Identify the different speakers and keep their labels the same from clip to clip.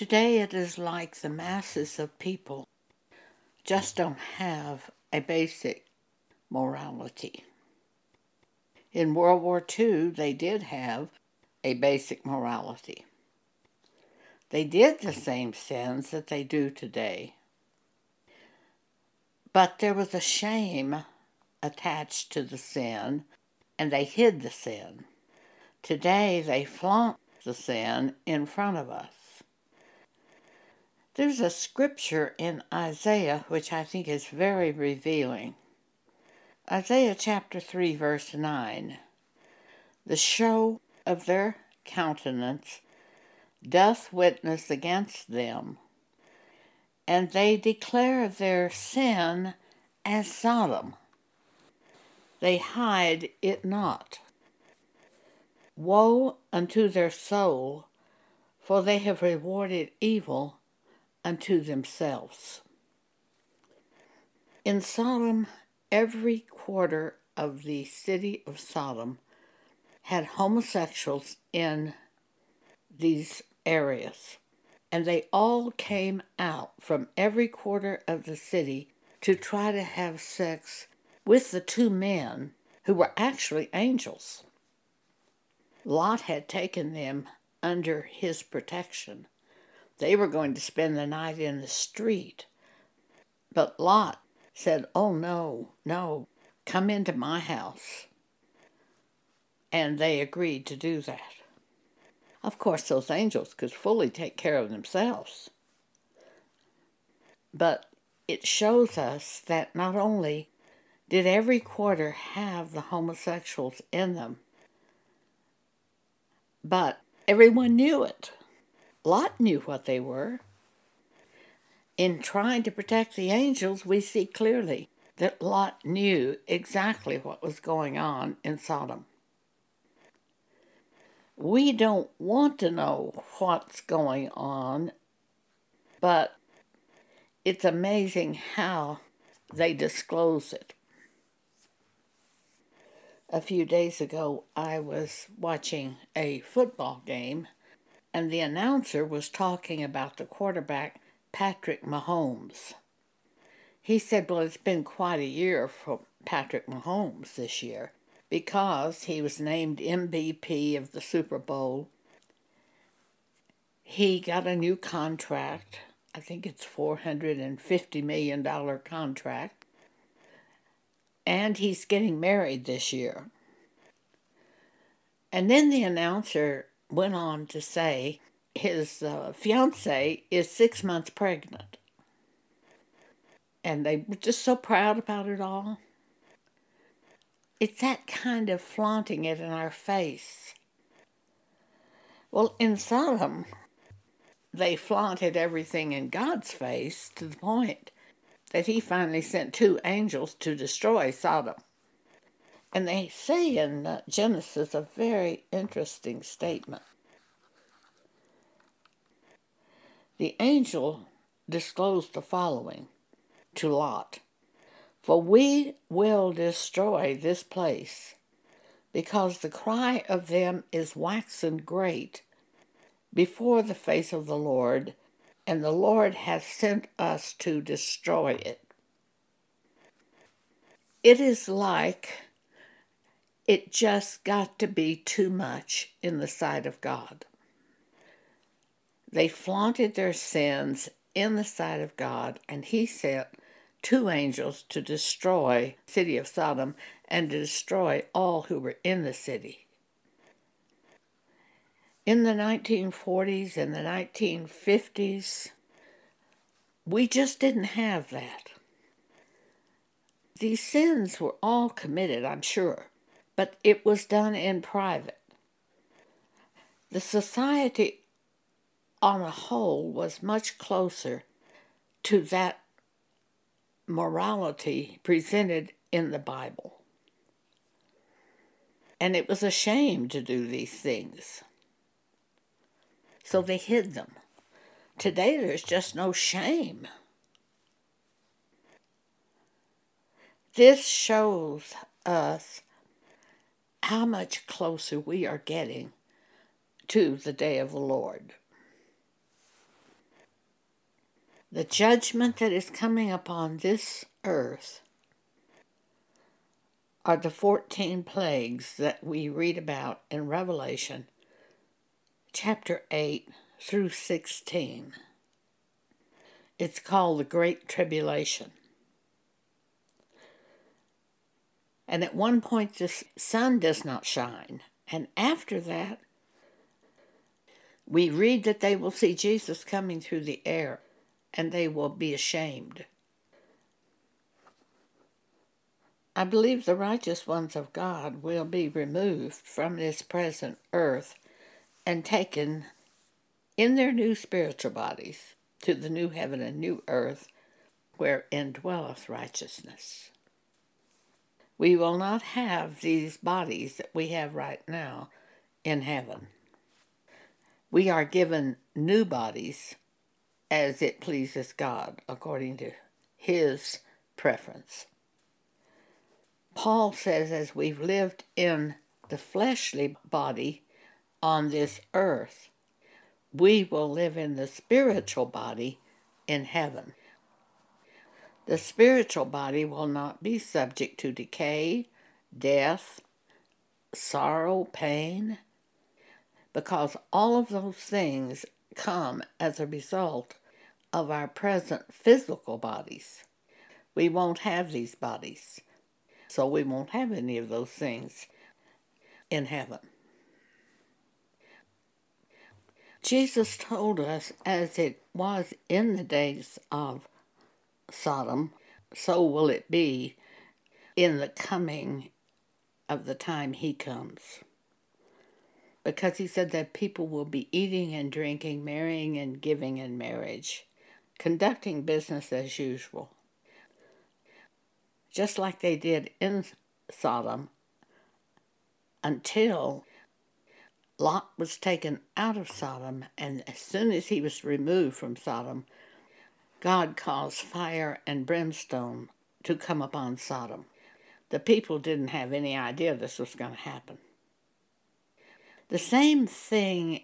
Speaker 1: Today it is like the masses of people just don't have a basic morality. In World War II, they did have a basic morality. They did the same sins that they do today. But there was a shame attached to the sin, and they hid the sin. Today, they flaunt the sin in front of us. There's a scripture in Isaiah which I think is very revealing. Isaiah chapter 3, verse 9. The show of their countenance doth witness against them, and they declare their sin as Sodom. They hide it not. Woe unto their soul, for they have rewarded evil unto themselves. In Sodom, every quarter of the city of Sodom had homosexuals in these areas, and they all came out from every quarter of the city to try to have sex with the two men who were actually angels. Lot had taken them under his protection. They were going to spend the night in the street. But Lot said, Oh, no, no, come into my house. And they agreed to do that. Of course, those angels could fully take care of themselves. But it shows us that not only did every quarter have the homosexuals in them, but everyone knew it. Lot knew what they were. In trying to protect the angels, we see clearly that Lot knew exactly what was going on in Sodom. We don't want to know what's going on, but it's amazing how they disclose it. A few days ago, I was watching a football game and the announcer was talking about the quarterback, Patrick Mahomes. He said, Well, it's been quite a year for Patrick Mahomes this year because he was named MVP of the Super Bowl. He got a new contract. I think it's $450 million contract. And he's getting married this year. And then the announcer went on to say his uh, fiance is six months pregnant. And they were just so proud about it all. It's that kind of flaunting it in our face. Well, in Sodom, they flaunted everything in God's face to the point that he finally sent two angels to destroy Sodom. And they say in uh, Genesis a very interesting statement. The angel disclosed the following to Lot For we will destroy this place, because the cry of them is waxen great before the face of the Lord, and the Lord hath sent us to destroy it. It is like it just got to be too much in the sight of God. They flaunted their sins in the sight of God, and he sent two angels to destroy the city of Sodom and to destroy all who were in the city. In the 1940s and the 1950s, we just didn't have that. These sins were all committed, I'm sure, but it was done in private. The society on a whole was much closer to that morality presented in the Bible. And it was a shame to do these things. So they hid them. Today there's just no shame. This shows us how much closer we are getting to the day of the Lord. The judgment that is coming upon this earth are the 14 plagues that we read about in Revelation chapter 8 through 16. It's called the Great Tribulation. And at one point, the sun does not shine. And after that, we read that they will see Jesus coming through the air and they will be ashamed. I believe the righteous ones of God will be removed from this present earth and taken in their new spiritual bodies to the new heaven and new earth wherein dwelleth righteousness. We will not have these bodies that we have right now in heaven. We are given new bodies as it pleases God, according to His preference. Paul says, as we've lived in the fleshly body on this earth, we will live in the spiritual body in heaven. The spiritual body will not be subject to decay, death, sorrow, pain, because all of those things come as a result of our present physical bodies. We won't have these bodies, so we won't have any of those things in heaven. Jesus told us, as it was in the days of Sodom, so will it be in the coming of the time he comes. Because he said that people will be eating and drinking, marrying and giving in marriage, conducting business as usual, just like they did in Sodom until Lot was taken out of Sodom, and as soon as he was removed from Sodom, God caused fire and brimstone to come upon Sodom. The people didn't have any idea this was going to happen. The same thing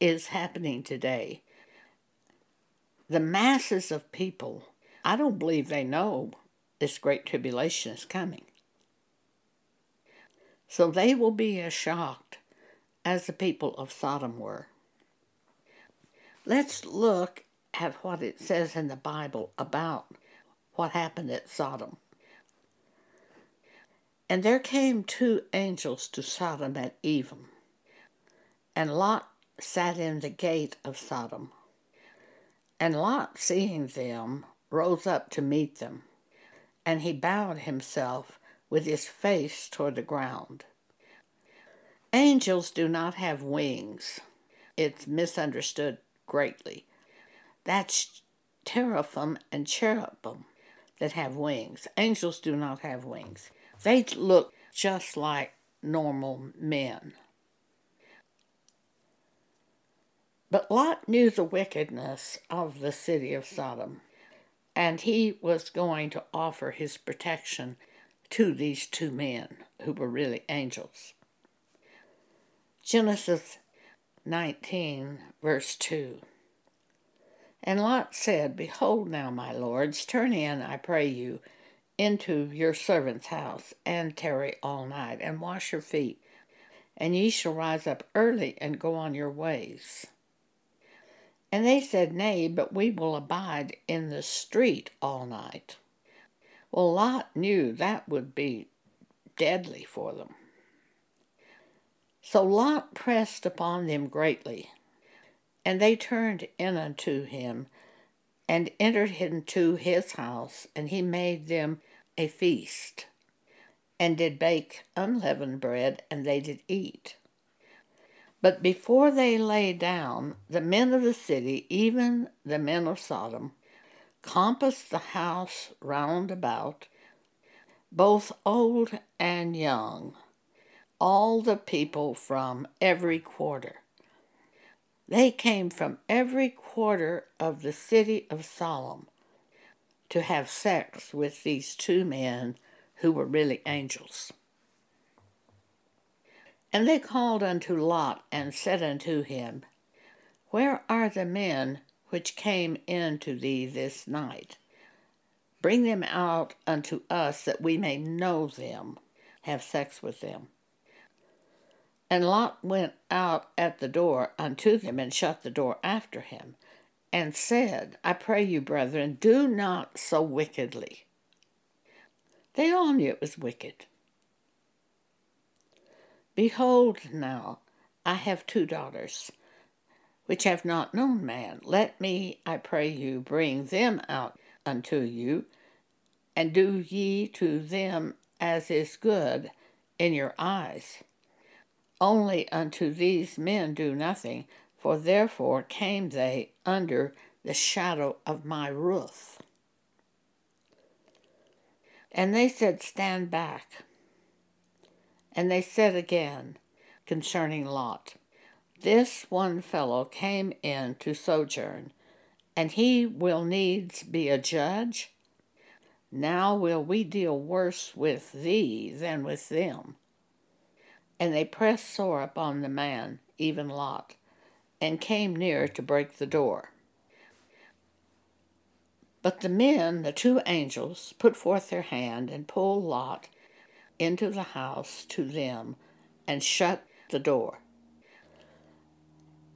Speaker 1: is happening today. The masses of people, I don't believe they know this great tribulation is coming. So they will be as shocked as the people of Sodom were. Let's look at what it says in the Bible about what happened at Sodom. And there came two angels to Sodom at even, and Lot sat in the gate of Sodom. And Lot, seeing them, rose up to meet them, and he bowed himself with his face toward the ground. Angels do not have wings. It's misunderstood greatly. That's seraphim and cherubim that have wings. Angels do not have wings. They look just like normal men. But Lot knew the wickedness of the city of Sodom, and he was going to offer his protection to these two men who were really angels. Genesis 19, verse 2. And Lot said, Behold now, my lords, turn in, I pray you, into your servant's house, and tarry all night, and wash your feet, and ye shall rise up early and go on your ways. And they said, Nay, but we will abide in the street all night. Well, Lot knew that would be deadly for them. So Lot pressed upon them greatly, and they turned in unto him, and entered into his house, and he made them a feast, and did bake unleavened bread, and they did eat. But before they lay down, the men of the city, even the men of Sodom, compassed the house round about, both old and young all the people from every quarter. They came from every quarter of the city of Sodom to have sex with these two men who were really angels. And they called unto Lot and said unto him, Where are the men which came in to thee this night. Bring them out unto us that we may know them, have sex with them. And Lot went out at the door unto them and shut the door after him, and said, I pray you, brethren, do not so wickedly. They all knew it was wicked. Behold, now, I have two daughters, which have not known man. Let me, I pray you, bring them out unto you, and do ye to them as is good in your eyes. Only unto these men do nothing, for therefore came they under the shadow of my roof. And they said, Stand back. And they said again concerning Lot, This one fellow came in to sojourn, and he will needs be a judge. Now will we deal worse with thee than with them. And they pressed sore upon the man, even Lot, and came near to break the door. But the men, the two angels, put forth their hand and pulled Lot into the house to them and shut the door.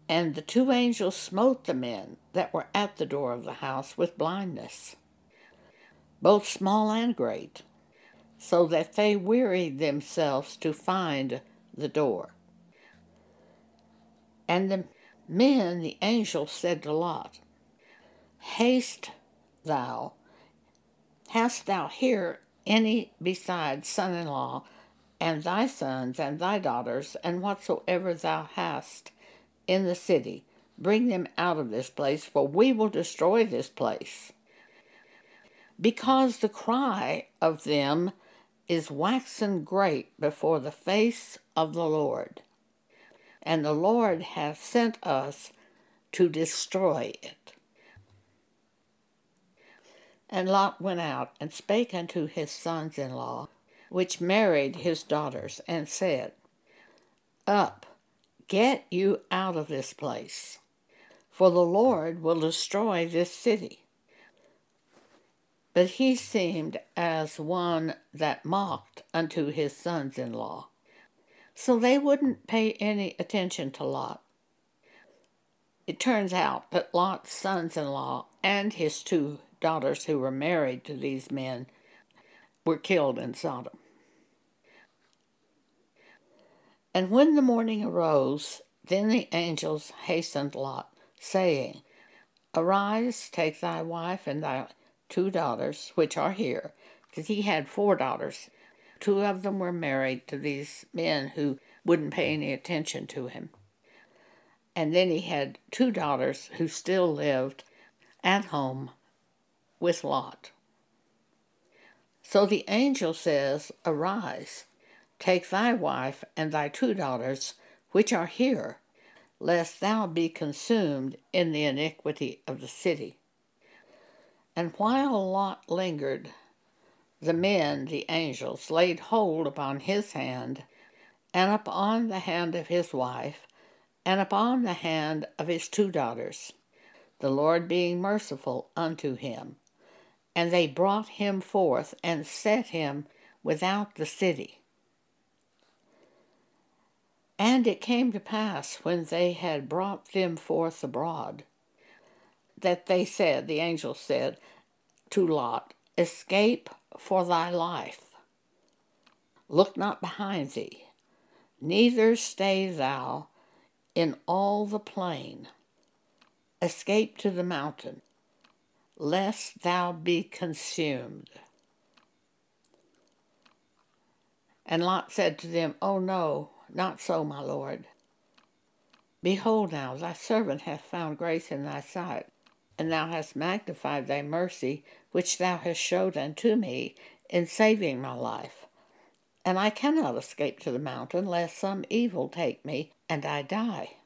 Speaker 1: And the two angels smote the men that were at the door of the house with blindness, both small and great, so that they wearied themselves to find the door. And the men, the angel, said to Lot, Haste thou, hast thou here any besides son in law, and thy sons, and thy daughters, and whatsoever thou hast in the city? Bring them out of this place, for we will destroy this place. Because the cry of them is waxen great before the face of the Lord, and the Lord hath sent us to destroy it. And Lot went out and spake unto his sons in law, which married his daughters, and said, Up, get you out of this place, for the Lord will destroy this city but he seemed as one that mocked unto his sons in law. So they wouldn't pay any attention to Lot. It turns out that Lot's sons in law and his two daughters who were married to these men were killed in Sodom. And when the morning arose, then the angels hastened Lot, saying, Arise, take thy wife and thy two daughters, which are here, because he had four daughters. Two of them were married to these men who wouldn't pay any attention to him. And then he had two daughters who still lived at home with Lot. So the angel says, Arise, take thy wife and thy two daughters, which are here, lest thou be consumed in the iniquity of the city. And while Lot lingered, the men, the angels, laid hold upon his hand, and upon the hand of his wife, and upon the hand of his two daughters, the Lord being merciful unto him. And they brought him forth and set him without the city. And it came to pass, when they had brought them forth abroad, that they said, the angel said to Lot, Escape for thy life. Look not behind thee, neither stay thou in all the plain. Escape to the mountain, lest thou be consumed. And Lot said to them, Oh no, not so, my lord. Behold now, thy servant hath found grace in thy sight and thou hast magnified thy mercy, which thou hast showed unto me in saving my life. And I cannot escape to the mountain, lest some evil take me, and I die.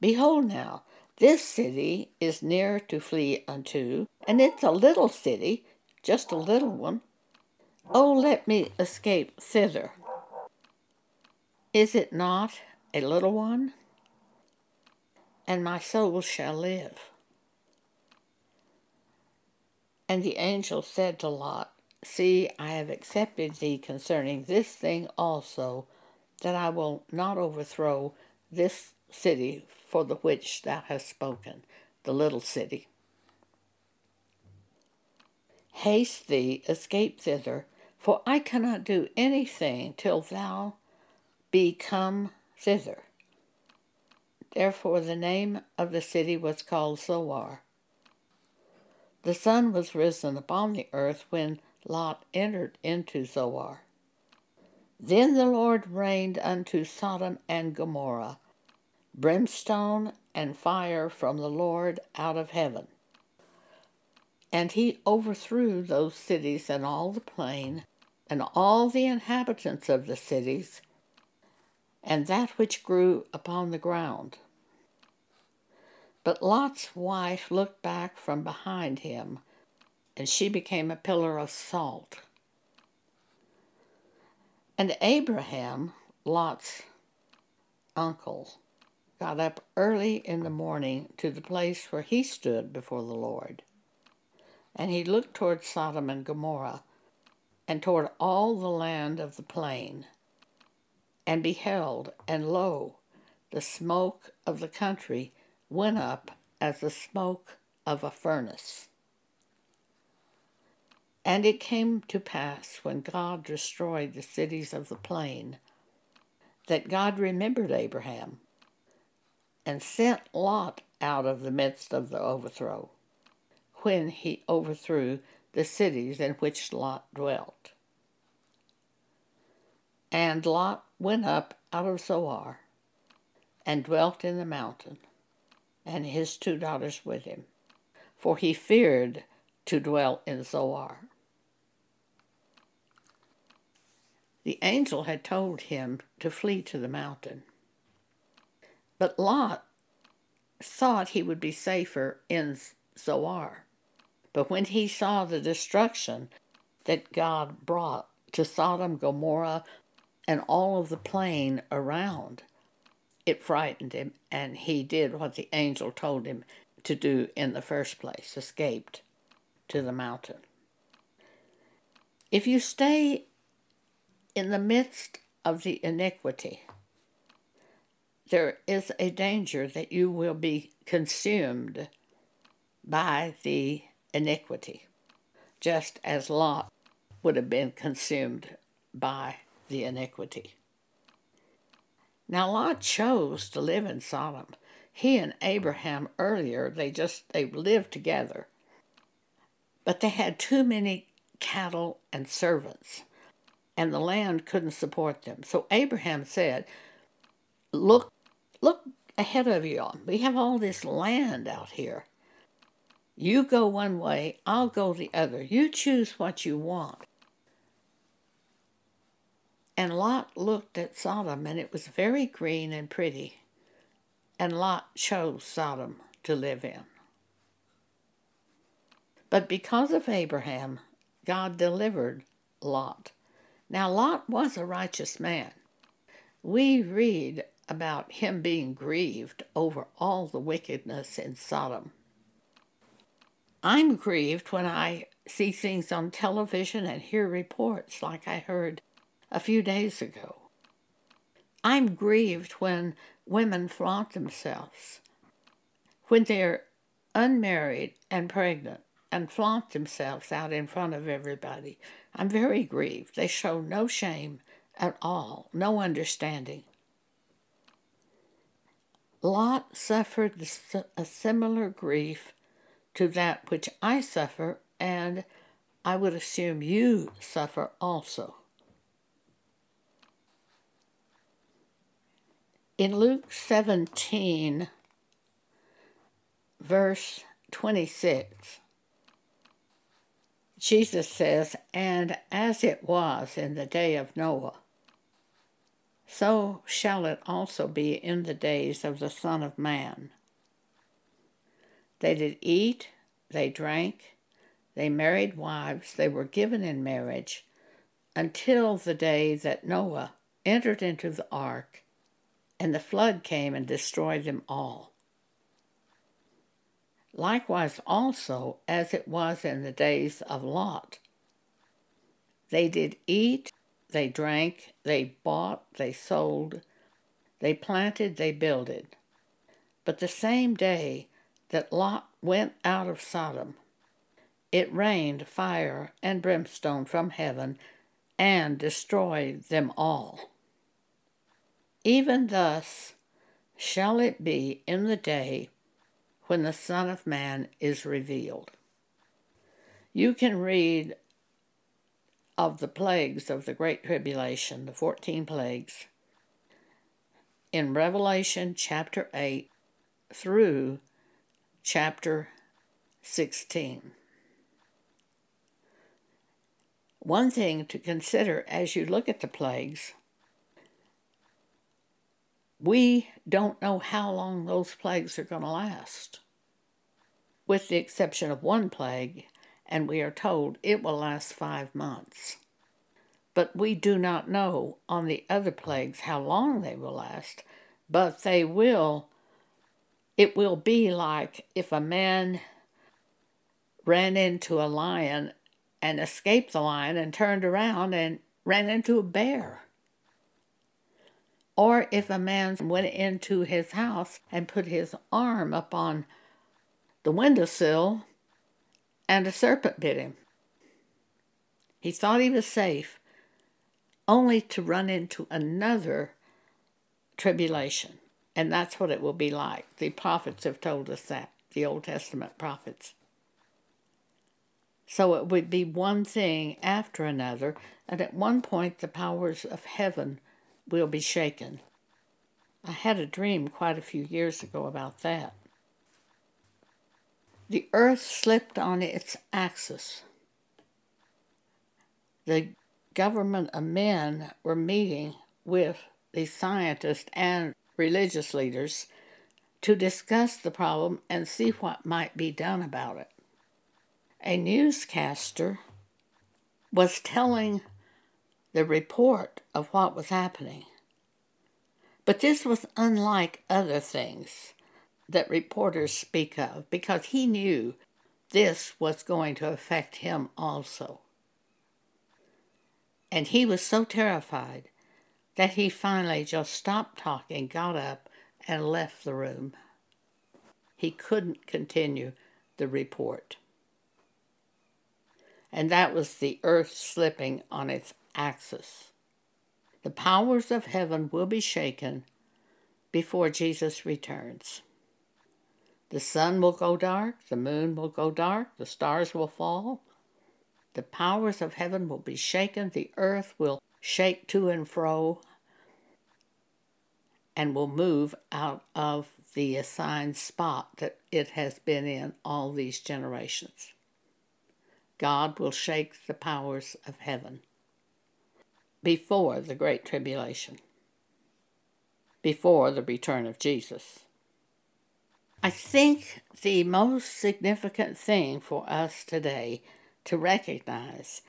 Speaker 1: Behold now, this city is near to flee unto, and it's a little city, just a little one. Oh, let me escape thither. Is it not a little one? And my soul shall live. And the angel said to Lot, See, I have accepted thee concerning this thing also, that I will not overthrow this city for the which thou hast spoken, the little city. Haste thee, escape thither, for I cannot do anything till thou be come thither. Therefore the name of the city was called Zoar. The sun was risen upon the earth when Lot entered into Zoar. Then the Lord rained unto Sodom and Gomorrah brimstone and fire from the Lord out of heaven. And he overthrew those cities and all the plain, and all the inhabitants of the cities, and that which grew upon the ground. But Lot's wife looked back from behind him, and she became a pillar of salt. And Abraham, Lot's uncle, got up early in the morning to the place where he stood before the Lord. And he looked toward Sodom and Gomorrah, and toward all the land of the plain, and beheld, and lo, the smoke of the country went up as the smoke of a furnace. And it came to pass when God destroyed the cities of the plain that God remembered Abraham and sent Lot out of the midst of the overthrow when he overthrew the cities in which Lot dwelt. And Lot went up out of Zoar and dwelt in the mountain and his two daughters with him, for he feared to dwell in Zoar. The angel had told him to flee to the mountain. But Lot thought he would be safer in Zoar. But when he saw the destruction that God brought to Sodom, Gomorrah, and all of the plain around, it frightened him, and he did what the angel told him to do in the first place escaped to the mountain. If you stay in the midst of the iniquity, there is a danger that you will be consumed by the iniquity, just as Lot would have been consumed by the iniquity. Now Lot chose to live in Sodom. He and Abraham earlier, they just they lived together. But they had too many cattle and servants, and the land couldn't support them. So Abraham said, Look look ahead of you. We have all this land out here. You go one way, I'll go the other. You choose what you want. And Lot looked at Sodom, and it was very green and pretty. And Lot chose Sodom to live in. But because of Abraham, God delivered Lot. Now, Lot was a righteous man. We read about him being grieved over all the wickedness in Sodom. I'm grieved when I see things on television and hear reports like I heard a few days ago. I'm grieved when women flaunt themselves, when they're unmarried and pregnant and flaunt themselves out in front of everybody. I'm very grieved. They show no shame at all, no understanding. Lot suffered a similar grief to that which I suffer, and I would assume you suffer also. In Luke 17, verse 26, Jesus says, And as it was in the day of Noah, so shall it also be in the days of the Son of Man. They did eat, they drank, they married wives, they were given in marriage, until the day that Noah entered into the ark, and the flood came and destroyed them all. Likewise, also, as it was in the days of Lot. They did eat, they drank, they bought, they sold, they planted, they builded. But the same day that Lot went out of Sodom, it rained fire and brimstone from heaven and destroyed them all. Even thus shall it be in the day when the Son of Man is revealed. You can read of the plagues of the Great Tribulation, the 14 plagues, in Revelation chapter 8 through chapter 16. One thing to consider as you look at the plagues we don't know how long those plagues are going to last, with the exception of one plague, and we are told it will last five months. But we do not know on the other plagues how long they will last, but they will. It will be like if a man ran into a lion and escaped the lion and turned around and ran into a bear. Or if a man went into his house and put his arm upon the window sill, and a serpent bit him. He thought he was safe, only to run into another tribulation. And that's what it will be like. The prophets have told us that, the Old Testament prophets. So it would be one thing after another, and at one point the powers of heaven will be shaken. I had a dream quite a few years ago about that. The earth slipped on its axis. The government of men were meeting with the scientists and religious leaders to discuss the problem and see what might be done about it. A newscaster was telling the report of what was happening. But this was unlike other things that reporters speak of because he knew this was going to affect him also. And he was so terrified that he finally just stopped talking, got up, and left the room. He couldn't continue the report. And that was the earth slipping on its axis. The powers of heaven will be shaken before Jesus returns. The sun will go dark, the moon will go dark, the stars will fall. The powers of heaven will be shaken, the earth will shake to and fro, and will move out of the assigned spot that it has been in all these generations. God will shake the powers of heaven before the Great Tribulation, before the return of Jesus. I think the most significant thing for us today to recognize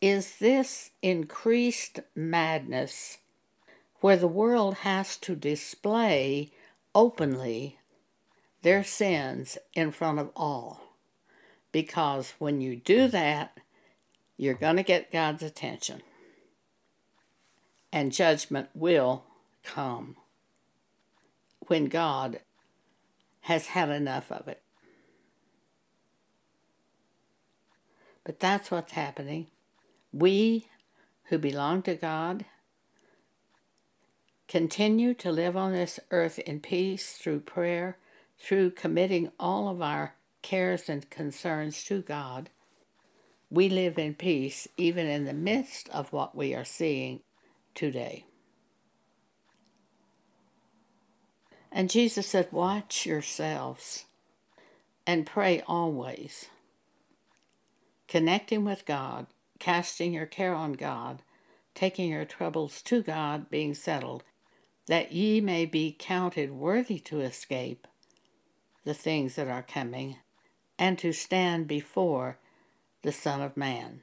Speaker 1: is this increased madness where the world has to display openly their sins in front of all. Because when you do that, you're going to get God's attention and judgment will come when God has had enough of it. But that's what's happening. We who belong to God continue to live on this earth in peace through prayer, through committing all of our cares and concerns to God. We live in peace even in the midst of what we are seeing today. And Jesus said, Watch yourselves and pray always. Connecting with God, casting your care on God, taking your troubles to God, being settled, that ye may be counted worthy to escape the things that are coming, and to stand before the Son of Man.